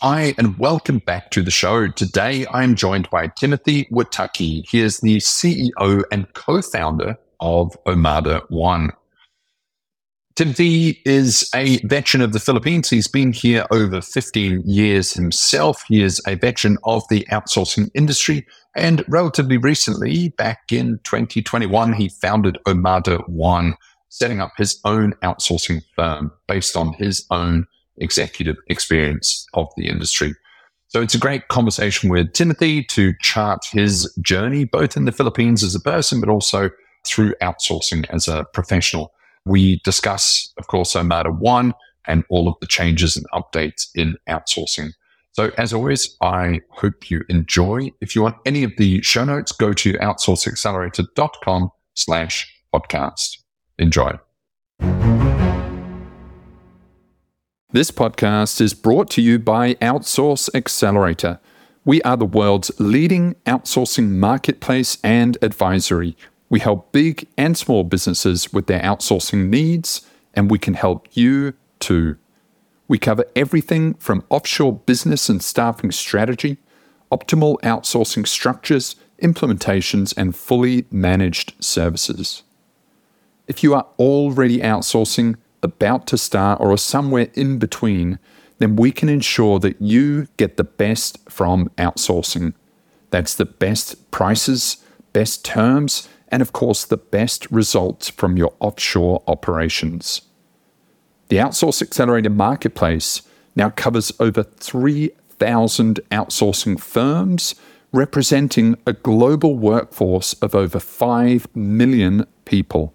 Hi, and welcome back to the show. Today, I am joined by Timothy Witucki. He is the CEO and co founder of Omada One. Timothy is a veteran of the Philippines. He's been here over 15 years himself. He is a veteran of the outsourcing industry. And relatively recently, back in 2021, he founded Omada One, setting up his own outsourcing firm based on his own executive experience of the industry. So it's a great conversation with Timothy to chart his journey, both in the Philippines as a person, but also through outsourcing as a professional. We discuss, of course, Omada One and all of the changes and updates in outsourcing. So as always, I hope you enjoy. If you want any of the show notes, go to outsourceaccelerator.com slash podcast. Enjoy. This podcast is brought to you by Outsource Accelerator. We are the world's leading outsourcing marketplace and advisory. We help big and small businesses with their outsourcing needs, and we can help you too. We cover everything from offshore business and staffing strategy, optimal outsourcing structures, implementations, and fully managed services. If you are already outsourcing, about to start, or somewhere in between, then we can ensure that you get the best from outsourcing. That's the best prices, best terms, and of course, the best results from your offshore operations. The Outsource Accelerator Marketplace now covers over 3,000 outsourcing firms, representing a global workforce of over 5 million people.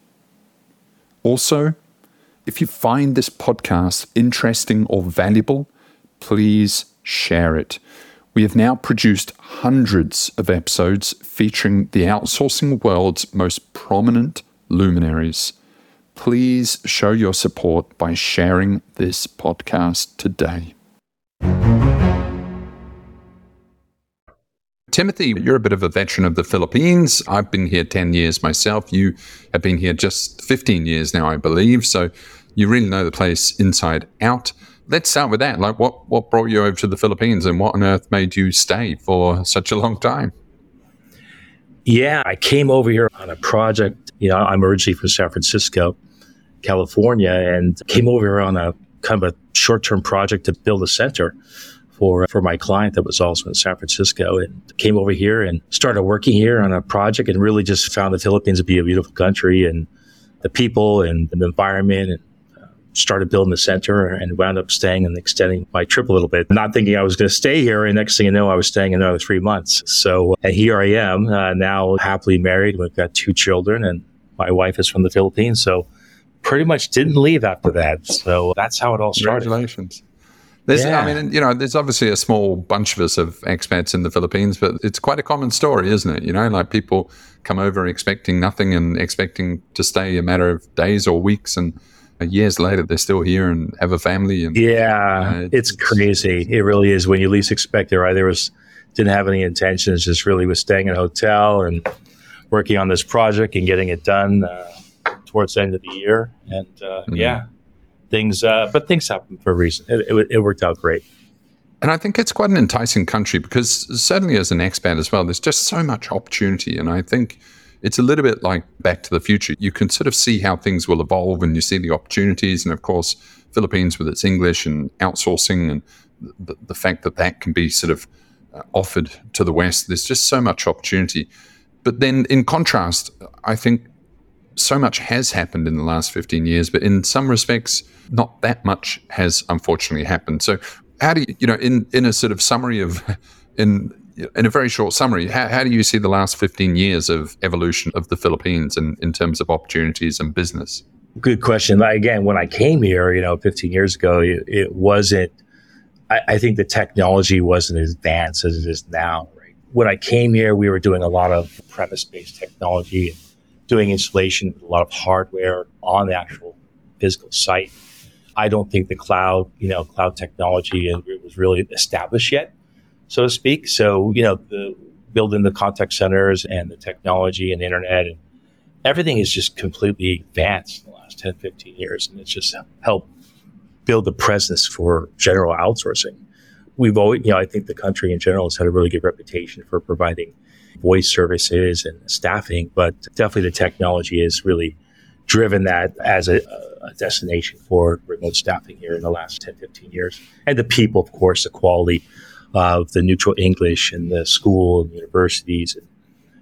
Also, if you find this podcast interesting or valuable, please share it. We have now produced hundreds of episodes featuring the outsourcing world's most prominent luminaries. Please show your support by sharing this podcast today. Timothy, you're a bit of a veteran of the Philippines. I've been here 10 years myself. You have been here just 15 years now, I believe. So you really know the place inside out. Let's start with that. Like, what, what brought you over to the Philippines and what on earth made you stay for such a long time? Yeah, I came over here on a project. You know, I'm originally from San Francisco, California, and came over here on a kind of a short term project to build a center for for my client that was also in San Francisco and came over here and started working here on a project and really just found the Philippines to be a beautiful country and the people and the environment and uh, started building the center and wound up staying and extending my trip a little bit. Not thinking I was going to stay here, and next thing you know, I was staying another three months. So and here I am uh, now, happily married. We've got two children, and my wife is from the Philippines. So pretty much didn't leave after that. So that's how it all started. Congratulations. There's, yeah. I mean, you know, there's obviously a small bunch of us of expats in the Philippines, but it's quite a common story, isn't it? You know, like people come over expecting nothing and expecting to stay a matter of days or weeks, and years later they're still here and have a family. And yeah, uh, it's, it's, crazy. It really is when you least expect it. Right? There was didn't have any intentions, just really was staying in a hotel and working on this project and getting it done uh, towards the end of the year, and uh, mm-hmm. yeah things, uh, but things happen for a reason. It, it, it, worked out great. And I think it's quite an enticing country because certainly as an expat as well, there's just so much opportunity. And I think it's a little bit like Back to the Future. You can sort of see how things will evolve and you see the opportunities. And of course, Philippines with its English and outsourcing and the, the fact that that can be sort of uh, offered to the West, there's just so much opportunity. But then in contrast, I think so much has happened in the last 15 years, but in some respects, not that much has unfortunately happened. So, how do you, you know, in, in a sort of summary of, in, in a very short summary, how, how do you see the last 15 years of evolution of the Philippines in, in terms of opportunities and business? Good question. Again, when I came here, you know, 15 years ago, it, wasn't I, I think the technology wasn't as advanced as it is now. Right? When I came here, we were doing a lot of premise-based technology and doing installation, a lot of hardware on the actual physical site. I don't think the cloud, you know, cloud technology was really established yet, so to speak. So, you know, the, building the contact centers and the technology and the internet and everything is just completely advanced in the last 10, 15 years. And it's just helped build the presence for general outsourcing. We've always, you know, I think the country in general has had a really good reputation for providing voice services and staffing, but definitely the technology has really driven that as a, a, destination for remote staffing here in the last 10, 15 years. And the people, of course, the quality of the neutral English and the school and universities and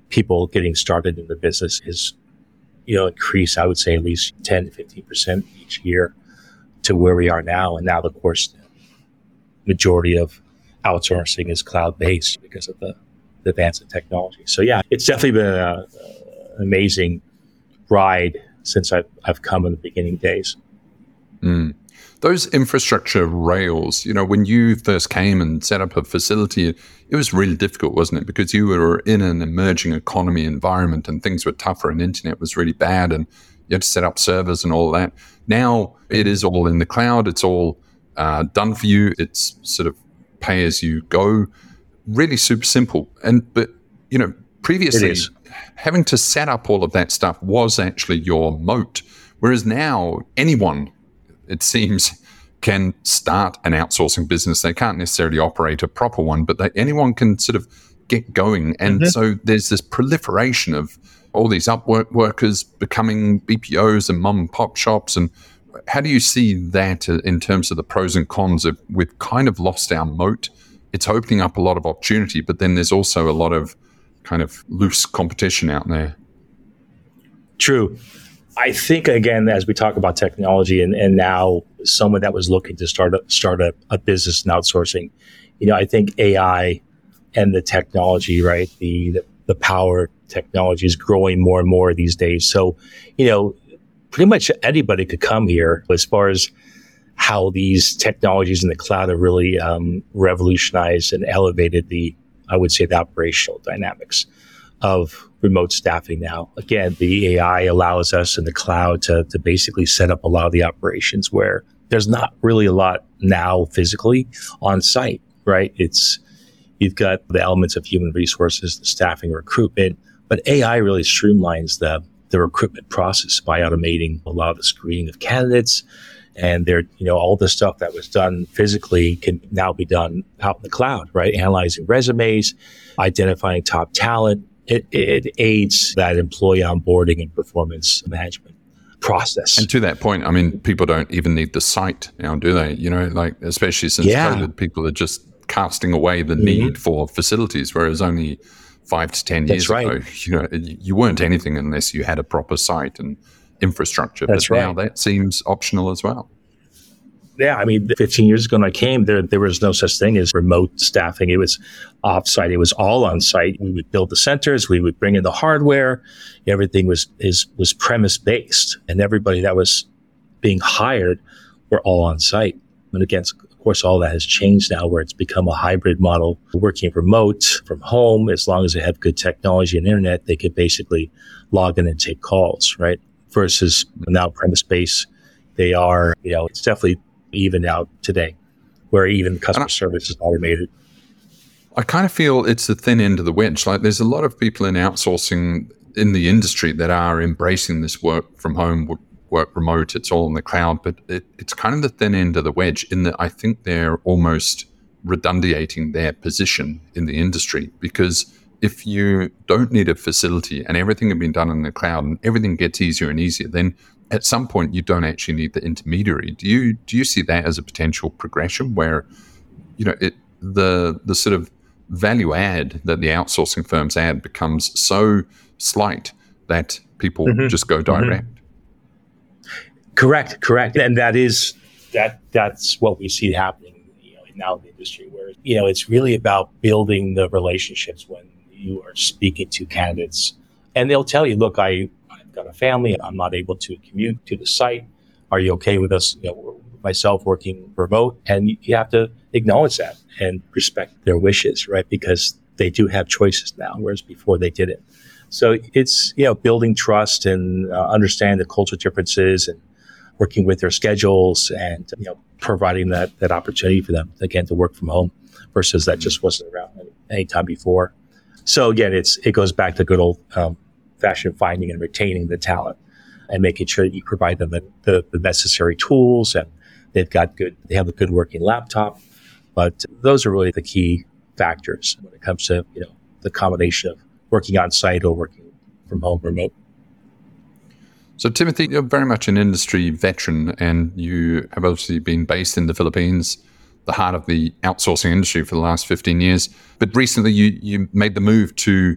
people getting started in the business is, you know, increased, I would say at least 10 to 15% each year to where we are now. And now, of course, the majority of outsourcing is cloud based because of the, the advance in technology. So yeah, it's definitely been an amazing ride since I've, I've come in the beginning days. Mm. Those infrastructure rails, you know, when you first came and set up a facility, it was really difficult, wasn't it? Because you were in an emerging economy environment and things were tougher and internet was really bad and you had to set up servers and all that. Now it is all in the cloud. It's all uh, done for you. It's sort of pay as you go. Really super simple. And but you know, previously having to set up all of that stuff was actually your moat. Whereas now anyone, it seems, can start an outsourcing business. They can't necessarily operate a proper one, but they, anyone can sort of get going. And mm-hmm. so there's this proliferation of all these Upwork workers becoming BPOs and mom and pop shops. And how do you see that in terms of the pros and cons of we've kind of lost our moat? It's opening up a lot of opportunity, but then there's also a lot of kind of loose competition out there. True. I think again, as we talk about technology and, and now someone that was looking to start a, start a, a business in outsourcing, you know, I think AI and the technology, right? The, the, the power technology is growing more and more these days. So, you know, pretty much anybody could come here as far as how these technologies in the cloud have really um, revolutionized and elevated the, I would say, the operational dynamics of remote staffing now. Again, the AI allows us in the cloud to, to basically set up a lot of the operations where there's not really a lot now physically on site, right? It's, you've got the elements of human resources, the staffing, recruitment, but AI really streamlines the, the recruitment process by automating a lot of the screening of candidates. And there, you know, all the stuff that was done physically can now be done out in the cloud, right? Analyzing resumes, identifying top talent. It, it aids that employee onboarding and performance management process. And to that point, I mean, people don't even need the site now, do they? You know, like especially since yeah. COVID, people are just casting away the mm-hmm. need for facilities, whereas only five to ten years right. ago, you know, you weren't anything unless you had a proper site and infrastructure. That's but right. now that seems optional as well. Yeah, I mean, 15 years ago when I came, there there was no such thing as remote staffing. It was offsite. It was all on site. We would build the centers. We would bring in the hardware. Everything was is was premise based, and everybody that was being hired were all on site. And again, of course, all that has changed now where it's become a hybrid model, working remote from home. As long as they have good technology and internet, they could basically log in and take calls, right? Versus now premise based, they are, you know, it's definitely even out today where even customer service is automated. I kind of feel it's the thin end of the wedge. Like there's a lot of people in outsourcing in the industry that are embracing this work from home work remote, it's all in the cloud, but it, it's kind of the thin end of the wedge in that I think they're almost redundating their position in the industry because if you don't need a facility and everything can be done in the cloud and everything gets easier and easier, then at some point you don't actually need the intermediary. Do you do you see that as a potential progression where you know it the the sort of value add that the outsourcing firms add becomes so slight that people mm-hmm. just go mm-hmm. direct? Mm-hmm. Correct, correct, and that is that that's what we see happening you know, now in the industry, where you know it's really about building the relationships when you are speaking to candidates, and they'll tell you, "Look, I I've got a family, and I'm not able to commute to the site. Are you okay with us, you know, myself working remote, and you have to acknowledge that and respect their wishes, right? Because they do have choices now, whereas before they didn't. So it's you know building trust and uh, understanding the cultural differences and working with their schedules and you know providing that that opportunity for them again to work from home versus that just wasn't around any time before. So again, it's it goes back to good old um, fashioned finding and retaining the talent and making sure that you provide them the, the, the necessary tools and they've got good they have a good working laptop. But those are really the key factors when it comes to you know the combination of working on site or working from home remote. So, Timothy, you're very much an industry veteran, and you have obviously been based in the Philippines, the heart of the outsourcing industry for the last 15 years. But recently, you, you made the move to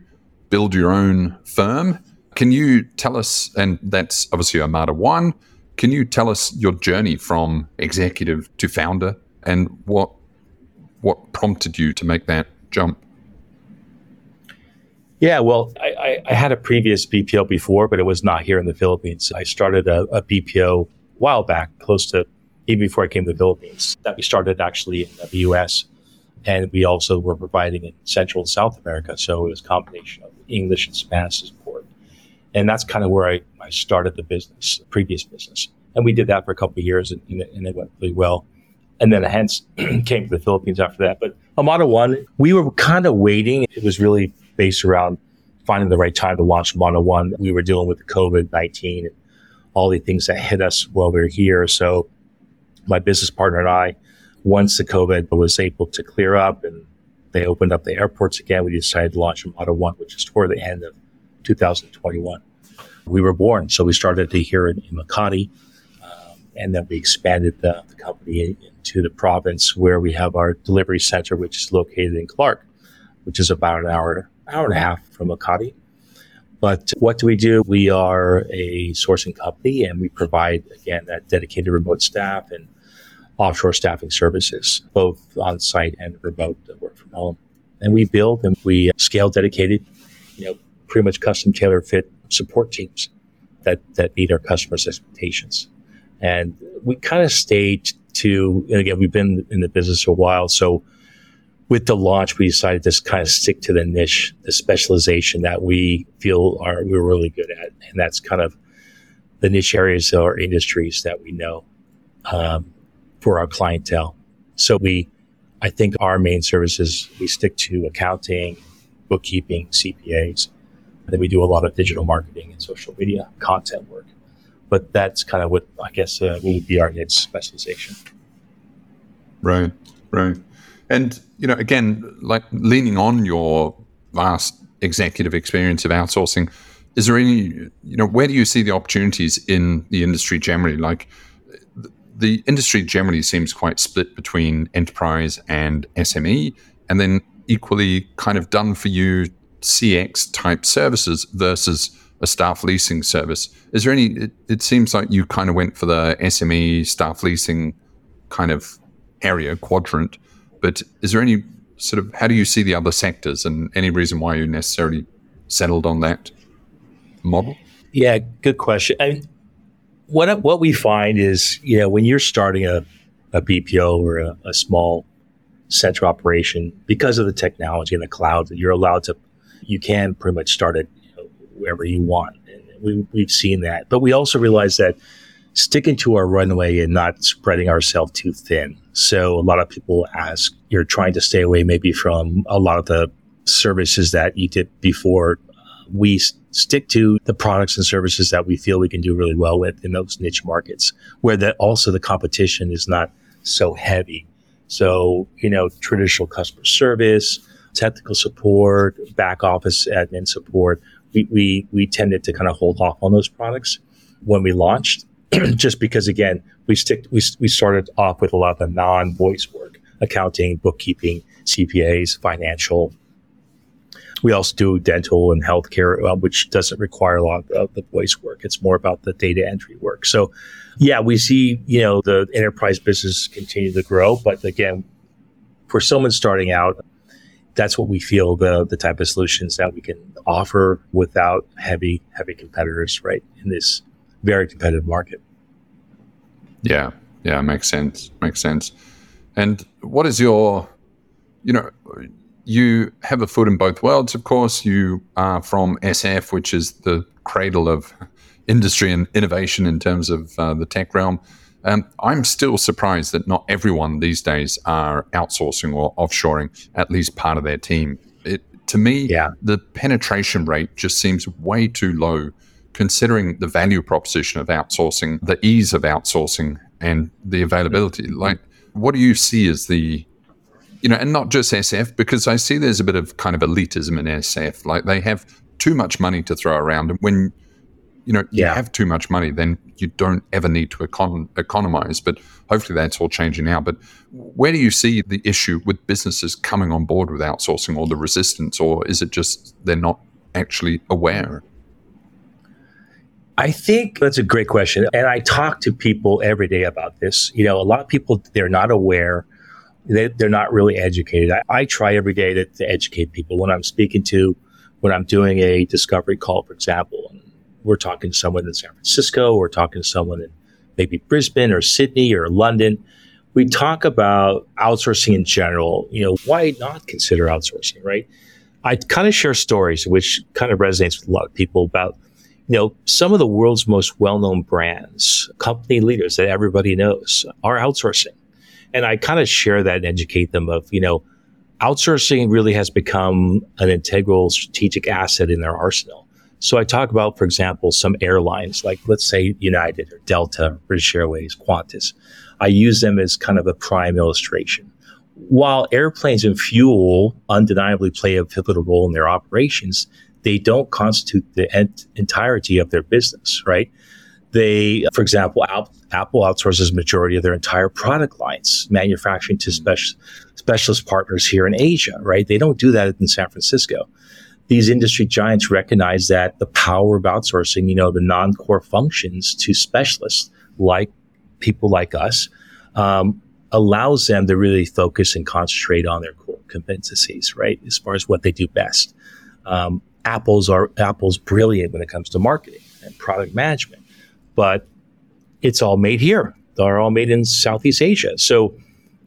build your own firm. Can you tell us, and that's obviously Omada One, can you tell us your journey from executive to founder and what what prompted you to make that jump? Yeah, well, I, I, I, had a previous BPO before, but it was not here in the Philippines. I started a, a BPO while back, close to even before I came to the Philippines. That we started actually in the US, and we also were providing in Central and South America. So it was a combination of English and Spanish support, and that's kind of where I, I started the business, previous business. And we did that for a couple of years, and, and it went really well. And then hence came to the Philippines after that. But Omada One, we were kind of waiting. It was really based around finding the right time to launch Omada One. We were dealing with the COVID 19 and all the things that hit us while we were here. So my business partner and I, once the COVID was able to clear up and they opened up the airports again, we decided to launch Omada One, which is toward the end of 2021. We were born. So we started to here in, in Makati. Um, and then we expanded the, the company into the province where we have our delivery center, which is located in Clark, which is about an hour hour and a half from Makati. But what do we do? We are a sourcing company and we provide, again, that dedicated remote staff and offshore staffing services, both on site and remote work from home. And we build and we scale dedicated, you know, pretty much custom tailor fit support teams that, that meet our customers' expectations. And we kind of stayed to, and again, we've been in the business a while. So with the launch, we decided to kind of stick to the niche, the specialization that we feel are we're really good at, and that's kind of the niche areas or industries that we know um, for our clientele. So we, I think, our main services we stick to accounting, bookkeeping, CPAs. Then we do a lot of digital marketing and social media content work. But that's kind of what I guess uh, would be our niche specialization. Right, right. And, you know, again, like leaning on your vast executive experience of outsourcing, is there any, you know, where do you see the opportunities in the industry generally? Like the industry generally seems quite split between enterprise and SME, and then equally kind of done for you CX type services versus a staff leasing service. Is there any, it, it seems like you kind of went for the SME staff leasing kind of area quadrant. But is there any sort of how do you see the other sectors and any reason why you necessarily settled on that model? Yeah, good question. I mean, what what we find is you know when you're starting a, a BPO or a, a small central operation because of the technology and the cloud that you're allowed to you can pretty much start it wherever you want. And we, we've seen that, but we also realize that sticking to our runway and not spreading ourselves too thin. So a lot of people ask, you're trying to stay away maybe from a lot of the services that you did before. We stick to the products and services that we feel we can do really well with in those niche markets where that also the competition is not so heavy. So, you know, traditional customer service, technical support, back office admin support, we, we, we tended to kind of hold off on those products when we launched just because again we stick we, we started off with a lot of the non-voice work accounting bookkeeping cpas financial. We also do dental and healthcare uh, which doesn't require a lot of the voice work. It's more about the data entry work. So yeah we see you know the enterprise business continue to grow but again for someone starting out that's what we feel the the type of solutions that we can offer without heavy heavy competitors right in this very competitive market. Yeah, Yeah, makes sense. Makes sense. And what is your, you know, you have a foot in both worlds, of course. You are from SF, which is the cradle of industry and innovation in terms of uh, the tech realm. Um, I'm still surprised that not everyone these days are outsourcing or offshoring at least part of their team. It, to me, yeah. the penetration rate just seems way too low, considering the value proposition of outsourcing, the ease of outsourcing, and the availability. Mm-hmm. Like, what do you see as the you know, and not just SF, because I see there's a bit of kind of elitism in SF. Like they have too much money to throw around, and when you know you have too much money, then you don't ever need to econ- economize. But hopefully that's all changing now. But where do you see the issue with businesses coming on board with outsourcing, or the resistance, or is it just they're not actually aware? I think that's a great question. And I talk to people every day about this. You know, a lot of people, they're not aware. They, are not really educated. I, I try every day to, to, educate people when I'm speaking to, when I'm doing a discovery call, for example, we're talking to someone in San Francisco, we're talking to someone in maybe Brisbane or Sydney or London. We talk about outsourcing in general. You know, why not consider outsourcing, right? I kind of share stories which kind of resonates with a lot of people about, you know, some of the world's most well-known brands, company leaders that everybody knows are outsourcing. And I kind of share that and educate them of, you know, outsourcing really has become an integral strategic asset in their arsenal. So I talk about, for example, some airlines like let's say United or Delta, or British Airways, Qantas. I use them as kind of a prime illustration. While airplanes and fuel undeniably play a pivotal role in their operations, they don't constitute the ent- entirety of their business, right? They, for example, Apple outsources majority of their entire product lines, manufacturing to special, specialist partners here in Asia, right? They don't do that in San Francisco these industry giants recognize that the power of outsourcing, you know, the non-core functions to specialists like people like us, um, allows them to really focus and concentrate on their core competencies, right? As far as what they do best. Um, Apple's are Apple's brilliant when it comes to marketing and product management, but it's all made here. They're all made in Southeast Asia. So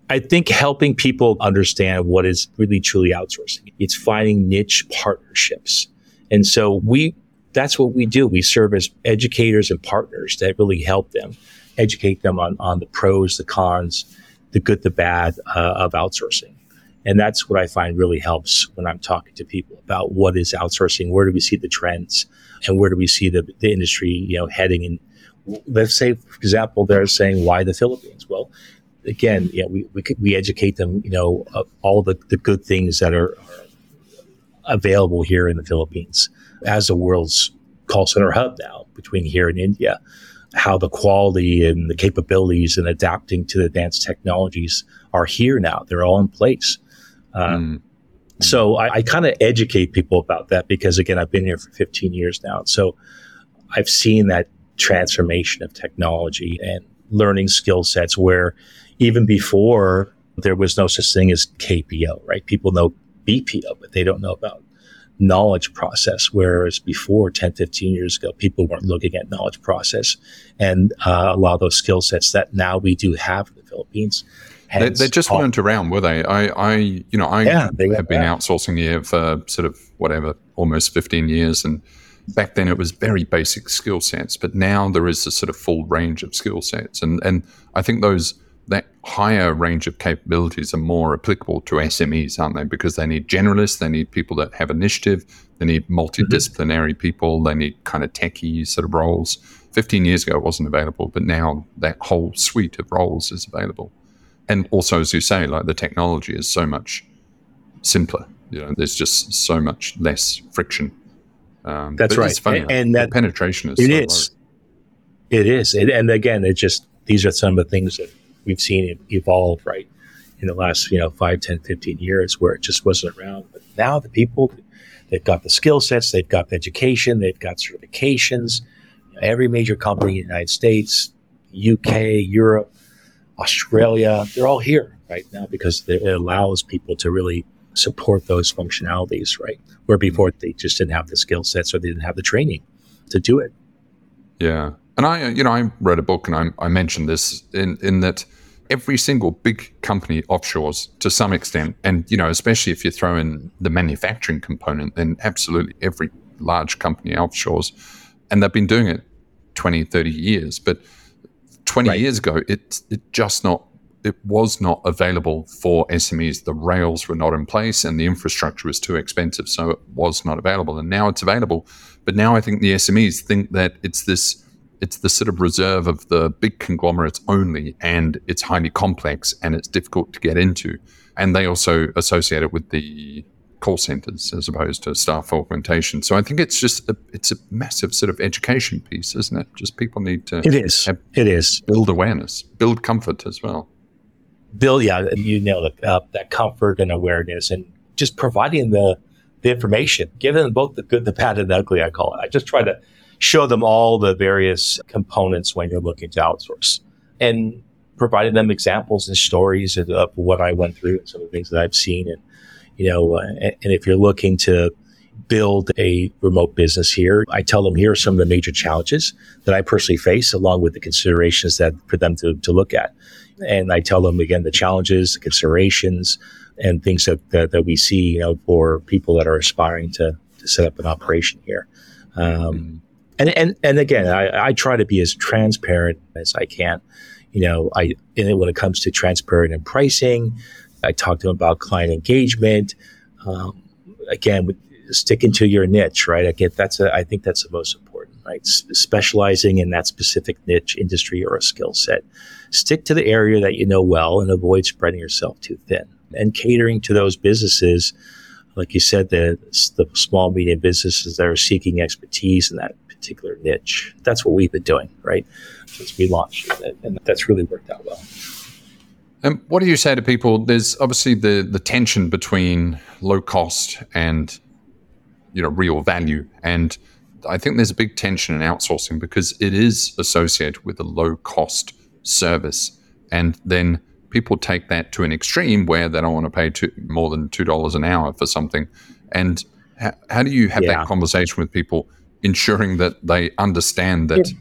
I think helping people understand what is really truly outsourcing. It's finding niche partnerships. And so we, that's what we do. We serve as educators and partners that really help them educate them on, on the pros, the cons, the good, the bad uh, of outsourcing. And that's what I find really helps when I'm talking to people about what is outsourcing, where do we see the trends, and where do we see the, the industry, you know, heading. And let's say, for example, they're saying why the Philippines. Well, again, yeah, we, we, we educate them, you know, all the, the good things that are, are, available here in the Philippines as the world's call center hub now between here and India, how the quality and the capabilities and adapting to the advanced technologies are here now. They're all in place. Um, mm. So I, I kind of educate people about that because again, I've been here for 15 years now. So I've seen that transformation of technology and learning skill sets where even before there was no such thing as KPO, right? People know BPO, but they don't know about knowledge process. Whereas before 10, 15 years ago, people weren't looking at knowledge process and uh, a lot of those skill sets that now we do have in the Philippines. They, they, just all, weren't around, were they? I, I you know, I yeah, have been outsourcing here for sort of whatever, almost 15 years. And back then it was very basic skill sets, but now there is a sort of full range of skill sets. And, and I think those, that higher range of capabilities are more applicable to SMEs, aren't they? Because they need generalists, they need people that have initiative, they need multidisciplinary mm-hmm. people, they need kind of techie sort of roles. 15 years ago, it wasn't available, but now that whole suite of roles is available. And also, as you say, like the technology is so much simpler. You know, there's just so much less friction. Um, That's right. Funny, and, and that penetration is. It so is. It is. It, and again, it just these are some of the things that we've seen evolve right in the last you know 5 10 15 years where it just wasn't around but now the people they've got the skill sets they've got the education they've got certifications every major company in the united states uk europe australia they're all here right now because it allows people to really support those functionalities right where before they just didn't have the skill sets or they didn't have the training to do it yeah And I, you know, I read a book and I, I mentioned this in, in that every single big company offshores to some extent. And, you know, especially if you throw in the manufacturing component, then absolutely every large company offshores. And they've been doing it 20, 30 years. But 20 right. years ago, it, it just not it was not available for SMEs. The rails were not in place and the infrastructure was too expensive. So it was not available. And now it's available. But now I think the SMEs think that it's this it's the sort of reserve of the big conglomerates only, and it's highly complex and it's difficult to get into. And they also associate it with the call centers as opposed to staff augmentation. So I think it's just a, it's a massive sort of education piece, isn't it? Just people need to it is have, it is build awareness, build comfort as well. Build yeah, you nailed it. Uh, that comfort and awareness, and just providing the the information, giving them both the good, the bad, and the ugly. I call it. I just try to show them all the various components when you're looking to outsource and providing them examples and stories of, of what I went through and some of the things that I've seen. And, you know, uh, and, if you're looking to build a remote business here, I tell them here are some of the major challenges that I personally face along with the considerations that for them to, to look at. And I tell them again, the challenges, considerations, and things that, that, that we see, you know, for people that are aspiring to, to set up an operation here. Um, and and and again, I, I try to be as transparent as I can. You know, I when it comes to transparent and pricing, I talk to him about client engagement. Um, again, sticking to your niche, right? I get that's a, I think that's the most important, right? S- specializing in that specific niche, industry, or a skill set. Stick to the area that you know well and avoid spreading yourself too thin. And catering to those businesses, like you said, the the small medium businesses that are seeking expertise in that particular niche. That's what we've been doing, right, since we launched, and that's really worked out well. And what do you say to people? There's obviously the the tension between low cost and you know real value, and I think there's a big tension in outsourcing because it is associated with a low cost service, and then people take that to an extreme where they don't want to pay two, more than two dollars an hour for something. And how, how do you have yeah. that conversation with people? ensuring that they understand that yeah.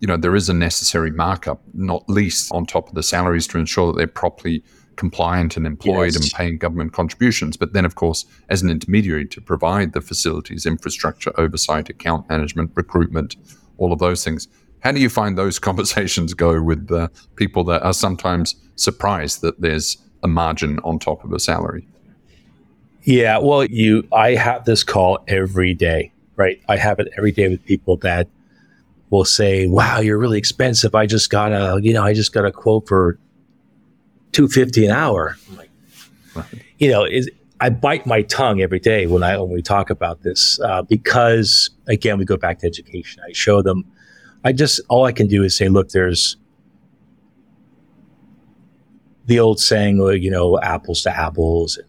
You know there is a necessary markup, not least on top of the salaries, to ensure that they're properly compliant and employed yes. and paying government contributions. But then, of course, as an intermediary to provide the facilities, infrastructure, oversight, account management, recruitment, all of those things. How do you find those conversations go with uh, people that are sometimes surprised that there's a margin on top of a salary? Yeah, well, you I have this call every day right? I have it every day with people that will say, "Wow, you're really expensive. I just got a, you know, I just got a quote for two fifty an hour." Like, you know, is I bite my tongue every day when I when we talk about this uh, because again, we go back to education. I show them. I just all I can do is say, "Look, there's." The old saying, you know, apples to apples, and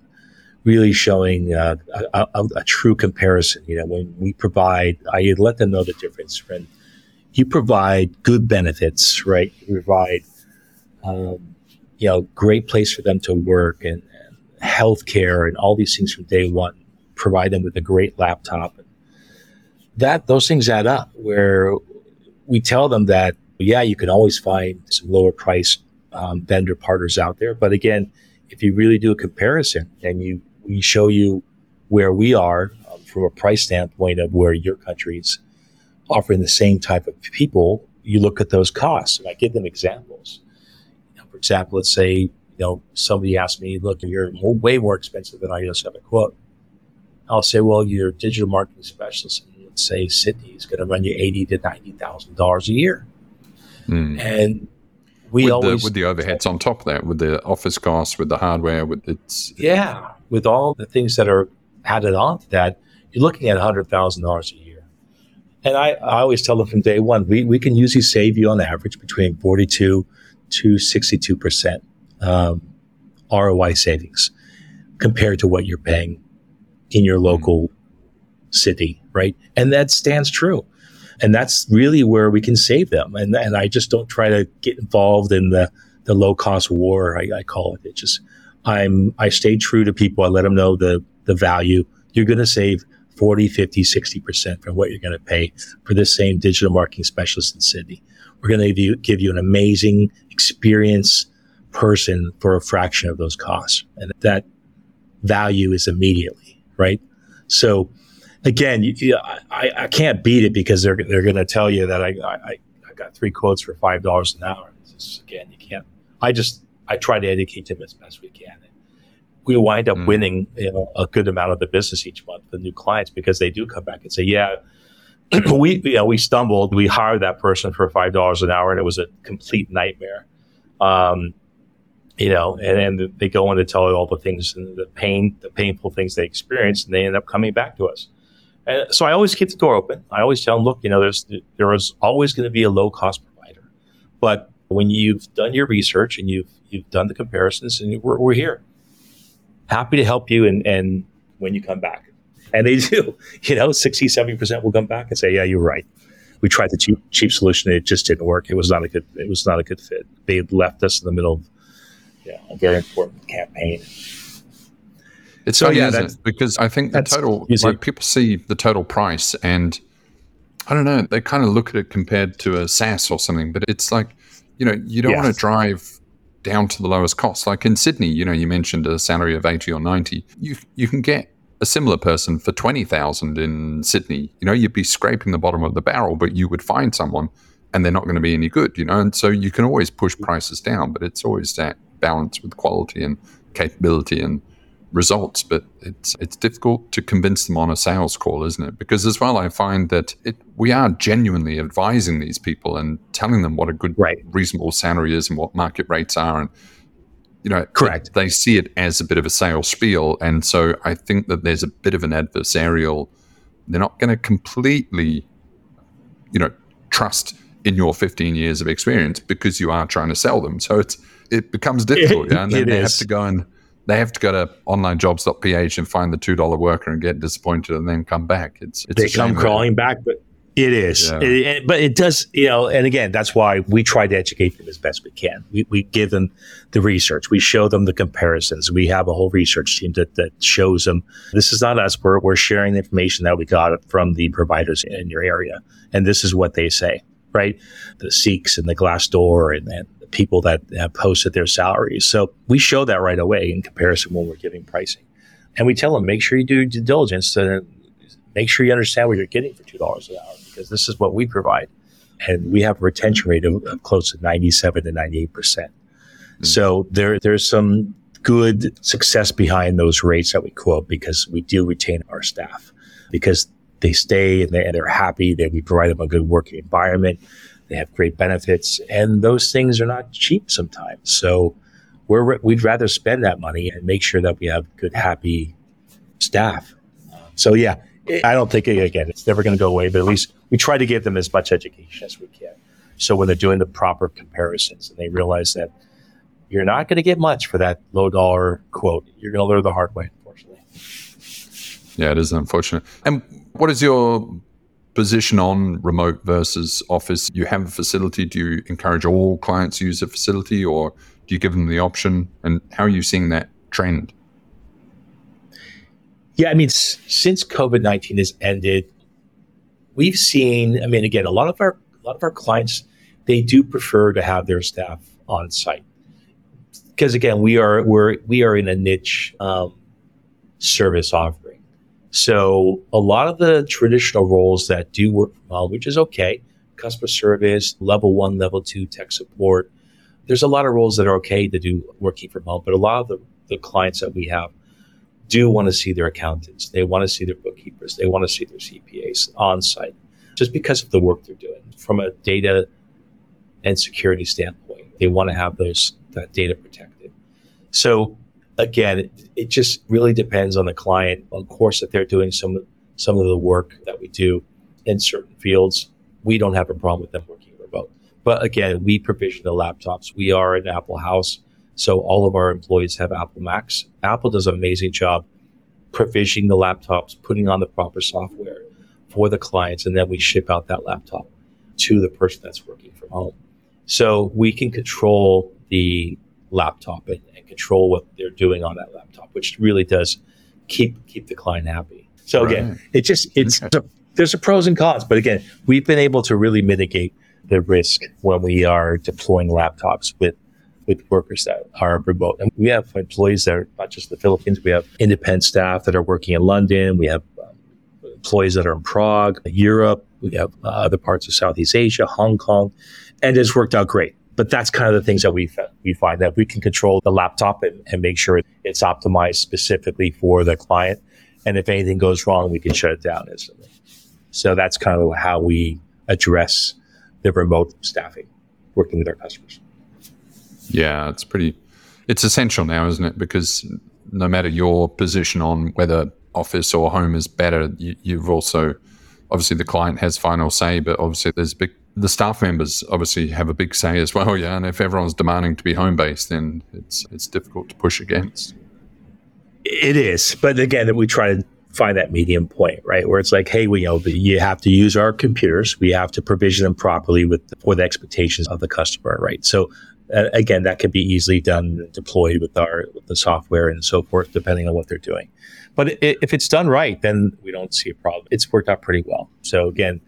really showing uh, a, a, a, true comparison. You know, when we provide, I let them know the difference. When you provide good benefits, right? You provide, um, you know, great place for them to work and, and health care and all these things from day one. Provide them with a great laptop. That those things add up. Where we tell them that, yeah, you can always find some lower price um, vendor partners out there, but again, if you really do a comparison and you we show you where we are um, from a price standpoint of where your country's offering the same type of people. You look at those costs, and I give them examples. You know, for example, let's say you know somebody asked me, "Look, you're way more expensive than I just have a quote." I'll say, "Well, you're digital marketing specialist, and let's say Sydney is going to run you eighty to ninety thousand dollars a year." Mm. And we with always the, with the overheads on top of that, with the office costs, with the hardware, with its yeah, with all the things that are added on to that, you're looking at $100,000 a year. And I, I always tell them from day one, we, we can usually save you on average between 42 to 62% um, ROI savings compared to what you're paying in your local city, right? And that stands true. And that's really where we can save them. And, and I just don't try to get involved in the, the low cost war, I, I call it. It just, I'm I stay true to people. I let them know the the value. You're going to save 40, 50, 60% from what you're going to pay for this same digital marketing specialist in Sydney. We're going to give you, an amazing experience person for a fraction of those costs. And that value is immediately, right? So again, you, you, I, I can't beat it because they're, they're going to tell you that I, I, I got three quotes for $5 an hour. Again, you can't, I just, I try to educate them as best we can. We wind up mm. winning, you know, a good amount of the business each month, the new clients, because they do come back and say, yeah, we, you know, we stumbled. We hired that person for five dollars an hour, and it was a complete nightmare. Um, you know, and then they go on to tell all the things and the pain, the painful things they experienced, and they end up coming back to us. And so I always keep the door open. I always tell them, look, you know, there's there is always going to be a low cost provider, but when you've done your research and you've you've done the comparisons, and we're, we're here, happy to help you, and and when you come back, and they do, you know, 60, 70 percent will come back and say, yeah, you're right. We tried the cheap cheap solution, it just didn't work. It was not a good it was not a good fit. They left us in the middle of yeah, a very important campaign. It's so yeah, that's, because I think the total like people see the total price and I don't know, they kind of look at it compared to a SaaS or something, but it's like, you know, you don't yes. want to drive down to the lowest cost. Like in Sydney, you know, you mentioned a salary of 80 or 90. You you can get a similar person for 20,000 in Sydney. You know, you'd be scraping the bottom of the barrel, but you would find someone and they're not going to be any good, you know? And so you can always push prices down, but it's always that balance with quality and capability and results. But it's it's difficult to convince them on a sales call, isn't it? Because as well, I find that it, we are genuinely advising these people and telling them what a good, right. reasonable salary is and what market rates are, and you know, correct. They see it as a bit of a sales spiel, and so I think that there's a bit of an adversarial. They're not going to completely, you know, trust in your 15 years of experience because you are trying to sell them. So it's it becomes difficult, yeah. And then they is. have to go and they have to go to onlinejobs.ph and find the two dollar worker and get disappointed and then come back. It's, it's they come crawling back, but it is. Yeah. It, it, but it does, you know. And again, that's why we try to educate them as best we can. We, we give them the research. We show them the comparisons. We have a whole research team that, that shows them. This is not us. We're we're sharing the information that we got from the providers in your area, and this is what they say. Right, the Seeks and the Glassdoor and, and people that have posted their salaries. So we show that right away in comparison when we're giving pricing. And we tell them, make sure you do due diligence to make sure you understand what you're getting for $2 an hour because this is what we provide. And we have a retention rate of, of close to 97 to 98%. Mm-hmm. So there, there's some good success behind those rates that we quote because we do retain our staff because they stay and, they, and they're happy that we provide them a good working environment they have great benefits, and those things are not cheap sometimes. So we're, we'd rather spend that money and make sure that we have good, happy staff. So yeah, I don't think again it's never going to go away, but at least we try to give them as much education as we can. So when they're doing the proper comparisons and they realize that you're not going to get much for that low dollar quote, you're going to learn the hard way, unfortunately. Yeah, it is unfortunate. And what is your position on remote versus office? You have a facility. Do you encourage all clients to use a facility or do you give them the option? And how are you seeing that trend? Yeah, I mean, s- since COVID 19 has ended, we've seen, I mean, again, a lot of our, a lot of our clients, they do prefer to have their staff on site. Because again, we are, we're, we are in a niche um, service offering so a lot of the traditional roles that do work from home, which is okay, customer service, level one, level two tech support. There's a lot of roles that are okay to do working from home, but a lot of the, the clients that we have do want to see their accountants. They want to see their bookkeepers. They want to see their CPAs on site just because of the work they're doing from a data and security standpoint. They want to have those that data protected. So again, it, it, just really depends on the client. Of course, if they're doing some some of the work that we do in certain fields, we don't have a problem with them working remote. But again, we provision the laptops. We are an Apple house, so all of our employees have Apple Macs. Apple does an amazing job provisioning the laptops, putting on the proper software for the clients, and then we ship out that laptop to the person that's working from home. So we can control the laptop and, and control what they're doing on that laptop, which really does keep keep the client happy. So again, right. it just it's okay. a, there's a pros and cons, but again, we've been able to really mitigate the risk when we are deploying laptops with with workers that are remote. And we have employees that are not just the Philippines. We have independent staff that are working in London. We have um, employees that are in Prague, Europe. We have uh, other parts of Southeast Asia, Hong Kong, and it's worked out great. But that's kind of the things that we we find that we can control the laptop and, and make sure it's optimized specifically for the client. And if anything goes wrong, we can shut it down instantly. So that's kind of how we address the remote staffing, working with our customers. Yeah, it's pretty, it's essential now, isn't it? Because no matter your position on whether office or home is better, you, you've also, obviously, the client has final say, but obviously, there's a big, the staff members obviously have a big say as well. Yeah, and if everyone's demanding to be home based, then it's it's difficult to push against. It is, but again, we try to find that medium point, right? Where it's like, hey, we you know you have to use our computers, we have to provision them properly with for the expectations of the customer, right? So uh, again, that could be easily done deployed with our with the software and so forth, depending on what they're doing. But it, if it's done right, then we don't see a problem. It's worked out pretty well. So again,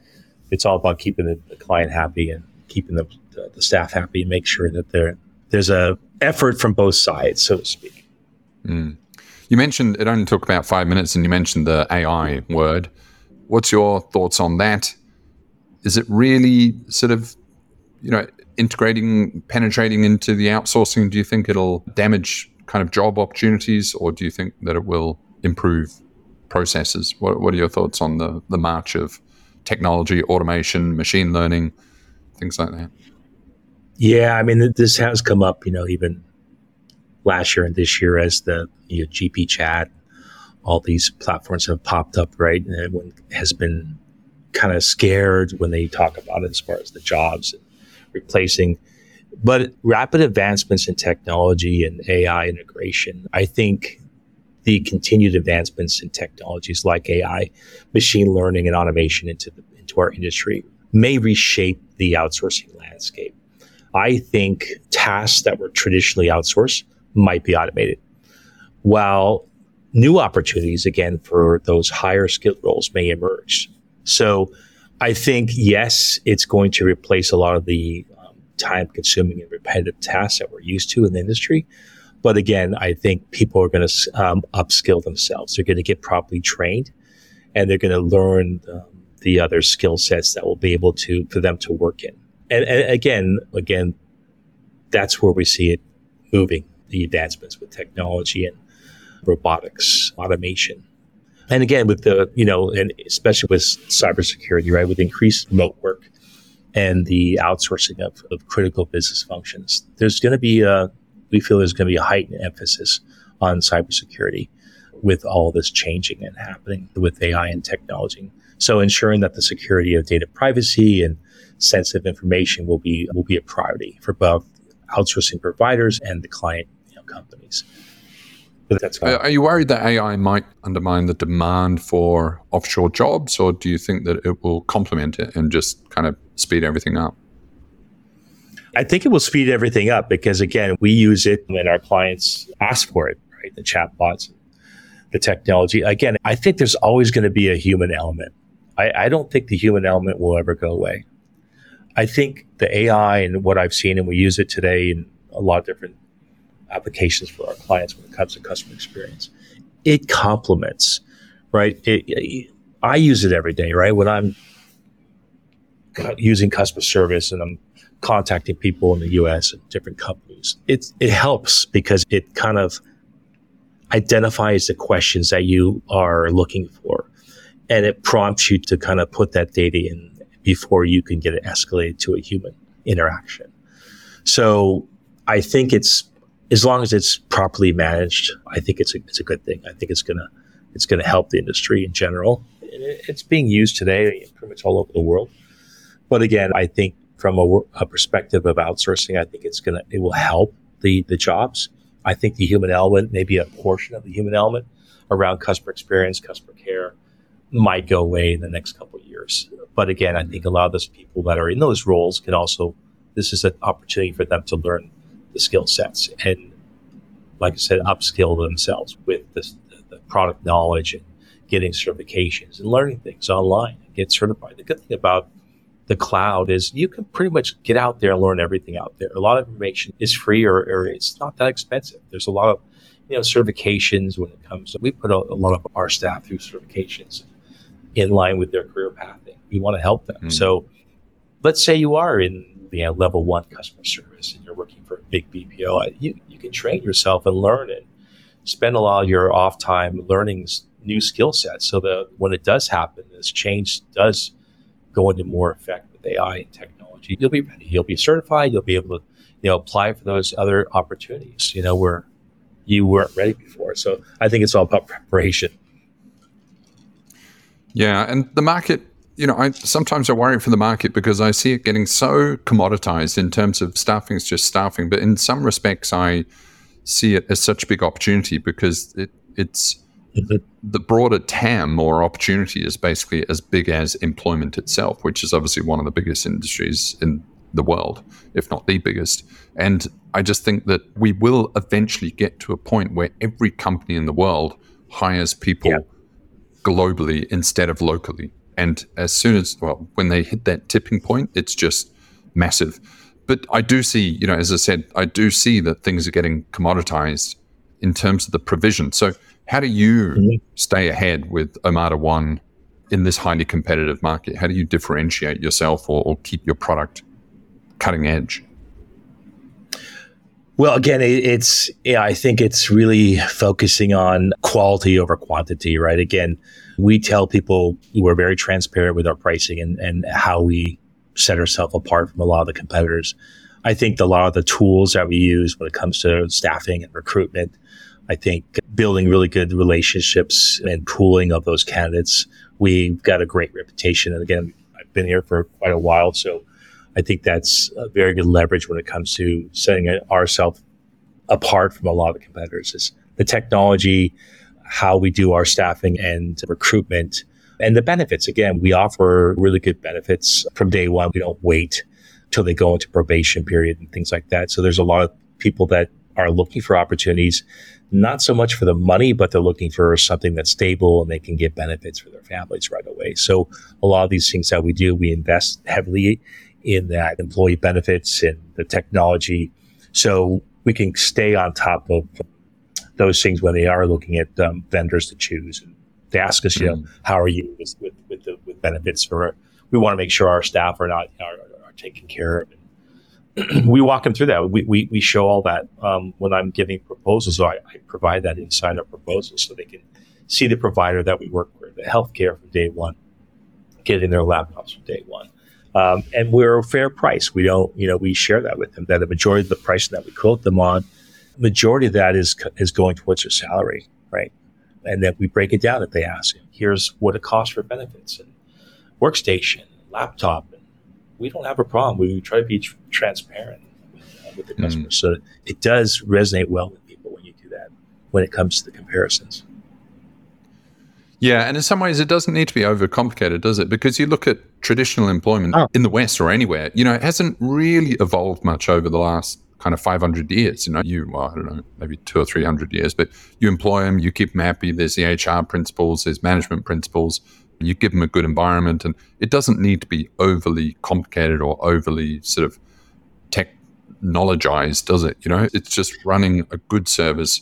it's all about keeping the, the client happy and keeping the, the, the staff happy and make sure that there there's a effort from both sides, so to speak. Mm. You mentioned it only took about five minutes, and you mentioned the AI word. What's your thoughts on that? Is it really sort of, you know, integrating, penetrating into the outsourcing? Do you think it'll damage kind of job opportunities, or do you think that it will improve processes? What, what are your thoughts on the the march of technology, automation, machine learning, things like that? Yeah, I mean, this has come up, you know, even last year and this year as the you know, GP chat, all these platforms have popped up, right? And everyone has been kind of scared when they talk about it as far as the jobs replacing. But rapid advancements in technology and AI integration, I think the continued advancements in technologies like AI, machine learning, and automation into the, into our industry may reshape the outsourcing landscape. I think tasks that were traditionally outsourced might be automated. While new opportunities, again, for those higher skilled roles may emerge. So I think, yes, it's going to replace a lot of the um, time consuming and repetitive tasks that we're used to in the industry. But again, I think people are going to um, upskill themselves. They're going to get properly trained and they're going to learn um, the other skill sets that will be able to, for them to work in. And, and again, again, that's where we see it moving the advancements with technology and robotics, automation. And again, with the, you know, and especially with cybersecurity, right, with increased remote work and the outsourcing of, of critical business functions, there's going to be a, we feel there's going to be a heightened emphasis on cybersecurity with all this changing and happening with AI and technology. So ensuring that the security of data privacy and sensitive information will be will be a priority for both outsourcing providers and the client companies. But that's are you worried that AI might undermine the demand for offshore jobs, or do you think that it will complement it and just kind of speed everything up? I think it will speed everything up because again, we use it when our clients ask for it, right? The chatbots, the technology. Again, I think there's always going to be a human element. I, I don't think the human element will ever go away. I think the AI and what I've seen, and we use it today in a lot of different applications for our clients when it comes to customer experience. It complements, right? It, it, I use it every day, right? When I'm using customer service and I'm contacting people in the US and different companies, it, it helps because it kind of identifies the questions that you are looking for and it prompts you to kind of put that data in before you can get it escalated to a human interaction. So I think it's as long as it's properly managed, I think it's a, it's a good thing. I think it's gonna it's gonna help the industry in general. It's being used today pretty much all over the world. But again, I think from a, a perspective of outsourcing, I think it's gonna it will help the the jobs. I think the human element, maybe a portion of the human element around customer experience, customer care, might go away in the next couple of years. But again, I think a lot of those people that are in those roles can also this is an opportunity for them to learn the skill sets and, like I said, upskill themselves with the, the product knowledge and getting certifications and learning things online and get certified. The good thing about the cloud is you can pretty much get out there and learn everything out there. A lot of information is free or, or it's not that expensive. There's a lot of you know certifications when it comes. To, we put a, a, lot of our staff through certifications in line with their career pathing. We want to help them. Mm-hmm. So let's say you are in you know, level one customer service and you're working for a big BPO. You, you can train yourself and learn and spend a lot of your off time learning new skill sets so that when it does happen, this change does go into more effect with AI and technology, you'll be ready. You'll be certified. You'll be able to, you know, apply for those other opportunities, you know, where you weren't ready before. So I think it's all about preparation. Yeah. And the market, you know, I sometimes I worry for the market because I see it getting so commoditized in terms of staffing is just staffing. But in some respects, I see it as such a big opportunity because it, it's the broader TAM or opportunity is basically as big as employment itself, which is obviously one of the biggest industries in the world, if not the biggest. And I just think that we will eventually get to a point where every company in the world hires people yeah. globally instead of locally. And as soon as, well, when they hit that tipping point, it's just massive. But I do see, you know, as I said, I do see that things are getting commoditized in terms of the provision. So, how do you mm-hmm. stay ahead with Omada One in this highly competitive market? How do you differentiate yourself or, or keep your product cutting edge? Well, again, it's yeah, I think it's really focusing on quality over quantity, right? Again, we tell people we're very transparent with our pricing and, and how we set ourselves apart from a lot of the competitors. I think a lot of the tools that we use when it comes to staffing and recruitment I think building really good relationships and pooling of those candidates. We've got a great reputation. And again, I've been here for quite a while. So I think that's a very good leverage when it comes to setting ourselves apart from a lot of the competitors is the technology, how we do our staffing and recruitment and the benefits. Again, we offer really good benefits from day one. We don't wait till they go into probation period and things like that. So there's a lot of people that are looking for opportunities not so much for the money, but they're looking for something that's stable and they can get benefits for their families right away. So a lot of these things that we do, we invest heavily in that employee benefits and the technology. So we can stay on top of those things when they are looking at um, vendors to choose. And they ask us, you know, mm. how are you with, with, with, the, with benefits for, we want to make sure our staff are not, are, are taken care of we walk them through that. We, we, we show all that um, when I'm giving proposals. So I, I, provide that inside our proposals so they can see the provider that we work with, the healthcare from day one, getting their laptops from day one. Um, and we're a fair price. We don't, you know, we share that with them that the majority of the price that we quote them on, majority of that is is going towards their salary, right? And then we break it down if they ask. Here's what it costs for benefits and workstation, laptop, we don't have a problem. We try to be tr- transparent with, uh, with the mm. customer. Mm. So it does resonate well with people when you do that when it comes to the comparisons. Yeah, and in some ways, it doesn't need to be overcomplicated, does it? Because you look at traditional employment oh. in the West or anywhere, you know, it hasn't really evolved much over the last kind of 500 years. You know, you, well, I don't know, maybe two or 300 years, but you employ them, you keep them happy. There's the HR principles, there's management principles you give them a good environment, and it doesn't need to be overly complicated or overly sort of technologized, does it? You know, it's just running a good service,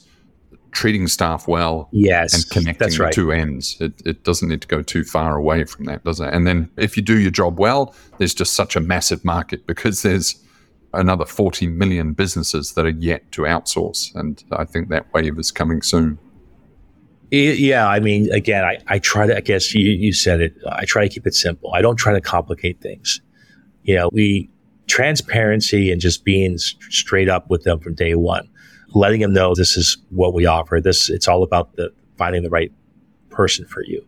treating staff well, yes, and connecting the two ends. It, it doesn't need to go too far away from that, does it? And then if you do your job well, there's just such a massive market because there's another 40 million businesses that are yet to outsource. And I think that wave is coming soon. Yeah, I mean, again, I, I try to, I guess you, you said it, I try to keep it simple. I don't try to complicate things. You know, we, transparency and just being straight up with them from day one, letting them know this is what we offer. This, it's all about the finding the right person for you.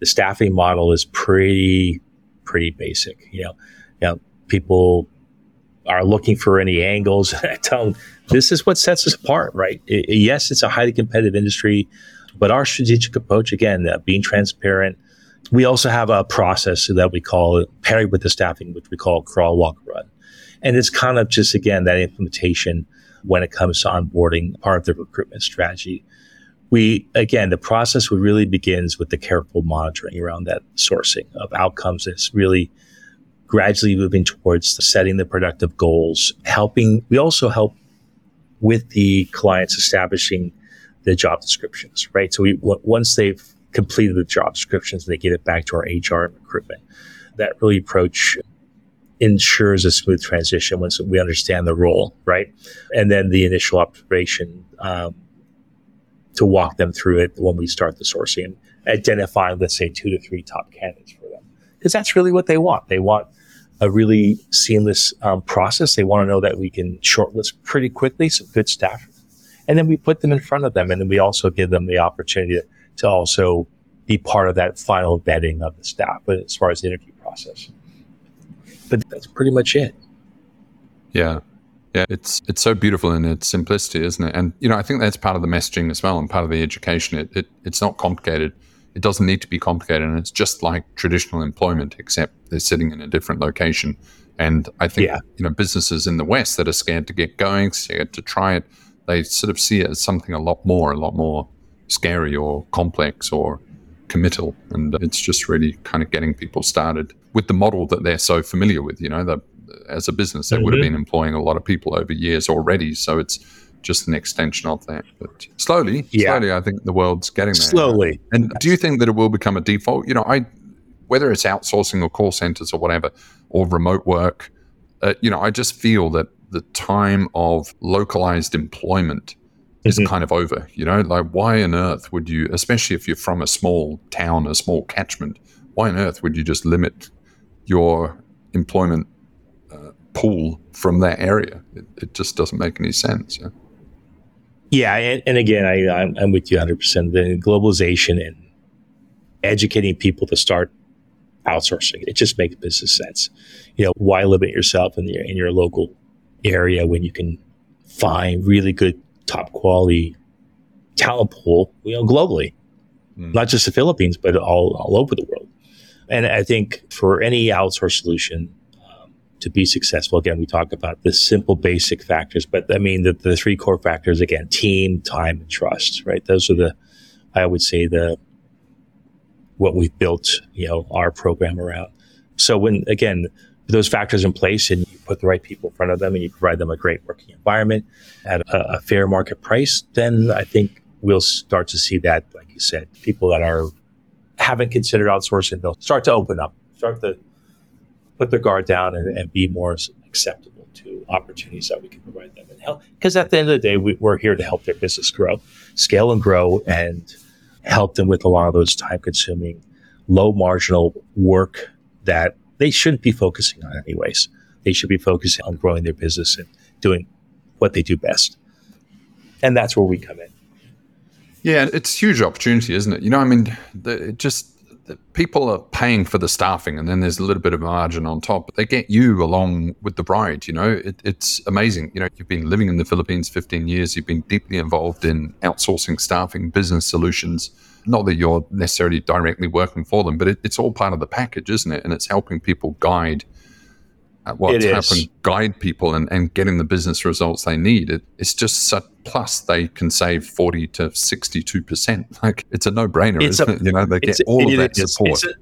The staffing model is pretty, pretty basic. You know, you know, people are looking for any angles. I tell them this is what sets us apart, right? It, yes, it's a highly competitive industry. But our strategic approach, again, uh, being transparent. We also have a process that we call paired with the staffing, which we call crawl, walk, run. And it's kind of just, again, that implementation when it comes to onboarding part of the recruitment strategy. we again the process really begins with the careful monitoring around that sourcing of outcomes it's really gradually moving towards setting the productive goals helping we also help with the clients establishing the job descriptions right so we w- once they've completed the job descriptions they get it back to our hr and recruitment that really approach ensures a smooth transition once we understand the role right and then the initial observation um, to walk them through it when we start the sourcing and identify, let's say, two to three top candidates for them. Because that's really what they want. They want a really seamless um, process. They want to know that we can shortlist pretty quickly some good staff. And then we put them in front of them. And then we also give them the opportunity to, also be part of that final vetting of the staff, but as far as the interview process. But that's pretty much it. Yeah. Yeah, it's it's so beautiful in its simplicity, isn't it? And you know, I think that's part of the messaging as well, and part of the education. It, it it's not complicated. It doesn't need to be complicated, and it's just like traditional employment, except they're sitting in a different location. And I think yeah. you know businesses in the West that are scared to get going, scared to try it, they sort of see it as something a lot more, a lot more scary or complex or committal, and it's just really kind of getting people started with the model that they're so familiar with. You know, the as a business. They mm-hmm. would have mm-hmm. been employing a lot of people over years already. So it's just an extension of that. But slowly, yeah. slowly, I think the world's getting there. Slowly. And do you think that it will become a default? You know, I whether it's outsourcing or call centers or whatever, or remote work, uh, you know, I just feel that the time of localized employment is mm-hmm. kind of over. You know, like why on earth would you, especially if you're from a small town, a small catchment, why on earth would you just limit your employment pool from that area. It, it just doesn't make any sense. Yeah, yeah and, and again, I, I'm, I'm with you 100%. The globalization and educating people to start outsourcing, it just makes business sense. You know, why limit yourself in your, in your local area when you can find really good, top quality talent pool, you know, globally, mm. not just the Philippines, but all, all over the world. And I think for any outsource solution, to be successful. Again, we talk about the simple basic factors, but I mean the, the three core factors again, team, time, and trust, right? Those are the, I would say the, what we've built, you know, our program around. So when, again, those factors in place and put the right people in front of them and you provide them a great working environment at a, a fair market price, then I think we'll start to see that, like you said, people that are haven't considered outsourcing, they'll start to open up, start to put their guard down and, and be more acceptable to opportunities that we can provide them and help. Because at the end of the day, we, we're here to help their business grow, scale and grow, and help them with a lot of those time consuming, low marginal work that they shouldn't be focusing on, anyways. They should be focusing on growing their business and doing what they do best. And that's where we come in. Yeah, it's a huge opportunity, isn't it? You know, I mean, the, just people are paying for the staffing and then there's a little bit of margin on top but they get you along with the bride you know it, it's amazing you know you've been living in the philippines 15 years you've been deeply involved in outsourcing staffing business solutions not that you're necessarily directly working for them but it, it's all part of the package isn't it and it's helping people guide what's happened, guide people and, and getting the business results they need. It, it's just such, plus they can save 40 to 62%. Like it's a no brainer, isn't a, it? You know, they get all of that support. A,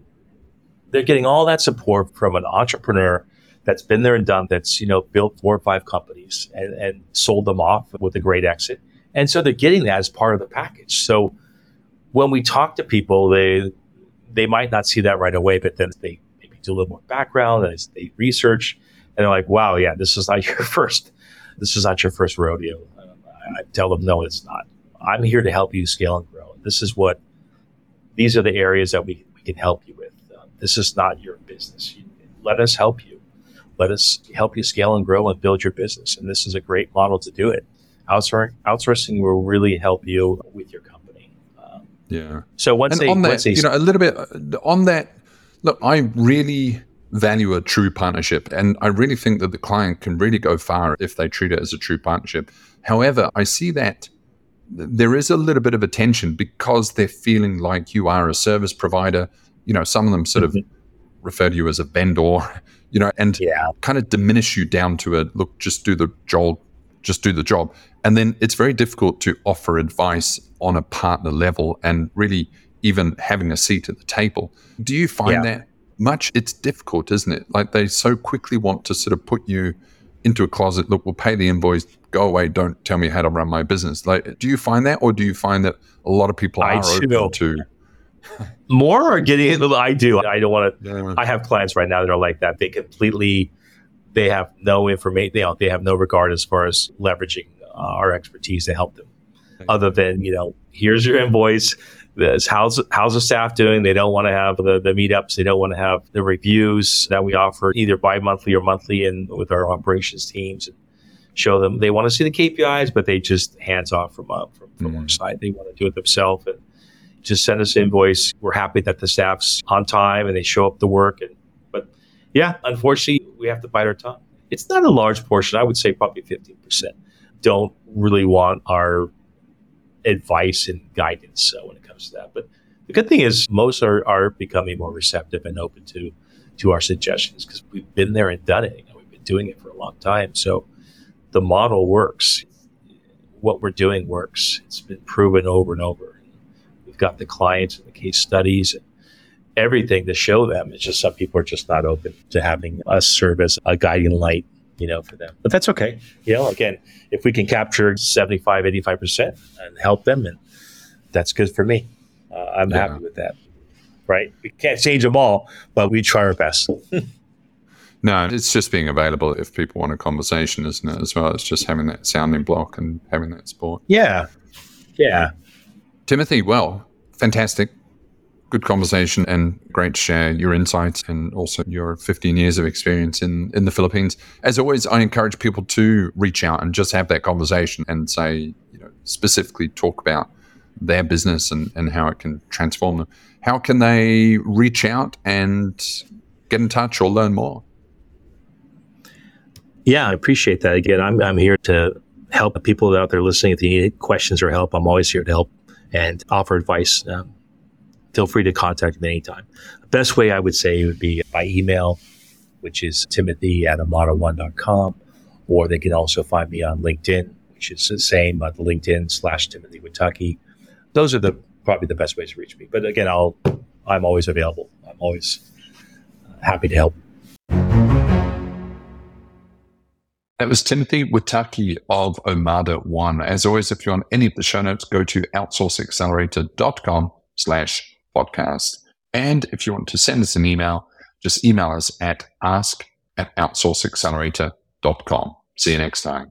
they're getting all that support from an entrepreneur that's been there and done that's, you know, built four or five companies and, and sold them off with a great exit. And so they're getting that as part of the package. So when we talk to people, they, they might not see that right away, but then they do a little more background as they research, and they're like, "Wow, yeah, this is not your first, this is not your first rodeo." I, I tell them, "No, it's not. I'm here to help you scale and grow. This is what, these are the areas that we, we can help you with. Um, this is not your business. You, let us help you. Let us help you scale and grow and build your business. And this is a great model to do it. Outsourcing, outsourcing will really help you with your company. Um, yeah. So once and they, on that, once they, you know, a little bit on that Look, I really value a true partnership, and I really think that the client can really go far if they treat it as a true partnership. However, I see that there is a little bit of a tension because they're feeling like you are a service provider. You know, some of them sort mm-hmm. of refer to you as a vendor, you know, and yeah. kind of diminish you down to a look, just do the job, just do the job. And then it's very difficult to offer advice on a partner level and really even having a seat at the table. Do you find yeah. that much? It's difficult, isn't it? Like they so quickly want to sort of put you into a closet. Look, we'll pay the invoice. Go away. Don't tell me how to run my business. Like, do you find that, or do you find that a lot of people are open to? More or getting it? I do. I don't want to. Yeah. I have clients right now that are like that. They completely, they have no information. They, they have no regard as far as leveraging uh, our expertise to help them, other than you know, here's your invoice this. How's how's the staff doing? They don't want to have the, the meetups. They don't want to have the reviews that we offer either bi-monthly or monthly and with our operations teams and show them they want to see the KPIs, but they just hands off from uh, from, from mm-hmm. our side. They want to do it themselves and just send us an invoice. We're happy that the staff's on time and they show up to work. And but yeah, unfortunately, we have to bite our tongue. It's not a large portion. I would say probably fifteen percent don't really want our advice and guidance uh, when it comes to that. But the good thing is most are, are becoming more receptive and open to to our suggestions because we've been there and done it. You know, we've been doing it for a long time. So the model works. What we're doing works. It's been proven over and over. We've got the clients and the case studies and everything to show them. It's just some people are just not open to having us serve as a guiding light, you know, for them. But that's okay. You know, again, if we can capture 75, 85% and help them, and that's good for me. Uh, I'm yeah. happy with that. Right? We can't change them all, but we try our best. no, it's just being available if people want a conversation, isn't it? As well, it's just having that sounding block and having that support. Yeah, yeah. Timothy, well, fantastic, good conversation, and great to share your insights and also your 15 years of experience in in the Philippines. As always, I encourage people to reach out and just have that conversation and say, you know, specifically talk about their business and, and how it can transform them. How can they reach out and get in touch or learn more? Yeah, I appreciate that. Again, I'm, I'm here to help people out there listening. If you need questions or help, I'm always here to help and offer advice. Um, feel free to contact me anytime. The best way I would say would be by email, which is timothy at omadaone.com, or they can also find me on LinkedIn, which is the same, uh, LinkedIn slash Timothy Witucki those are the probably the best ways to reach me. But again, I'll I'm always available. I'm always happy to help. That was Timothy Witucki of Omada One. As always, if you're on any of the show notes, go to outsourceaccelerator.com slash podcast. And if you want to send us an email, just email us at ask at outsourceaccelerator.com. See you next time.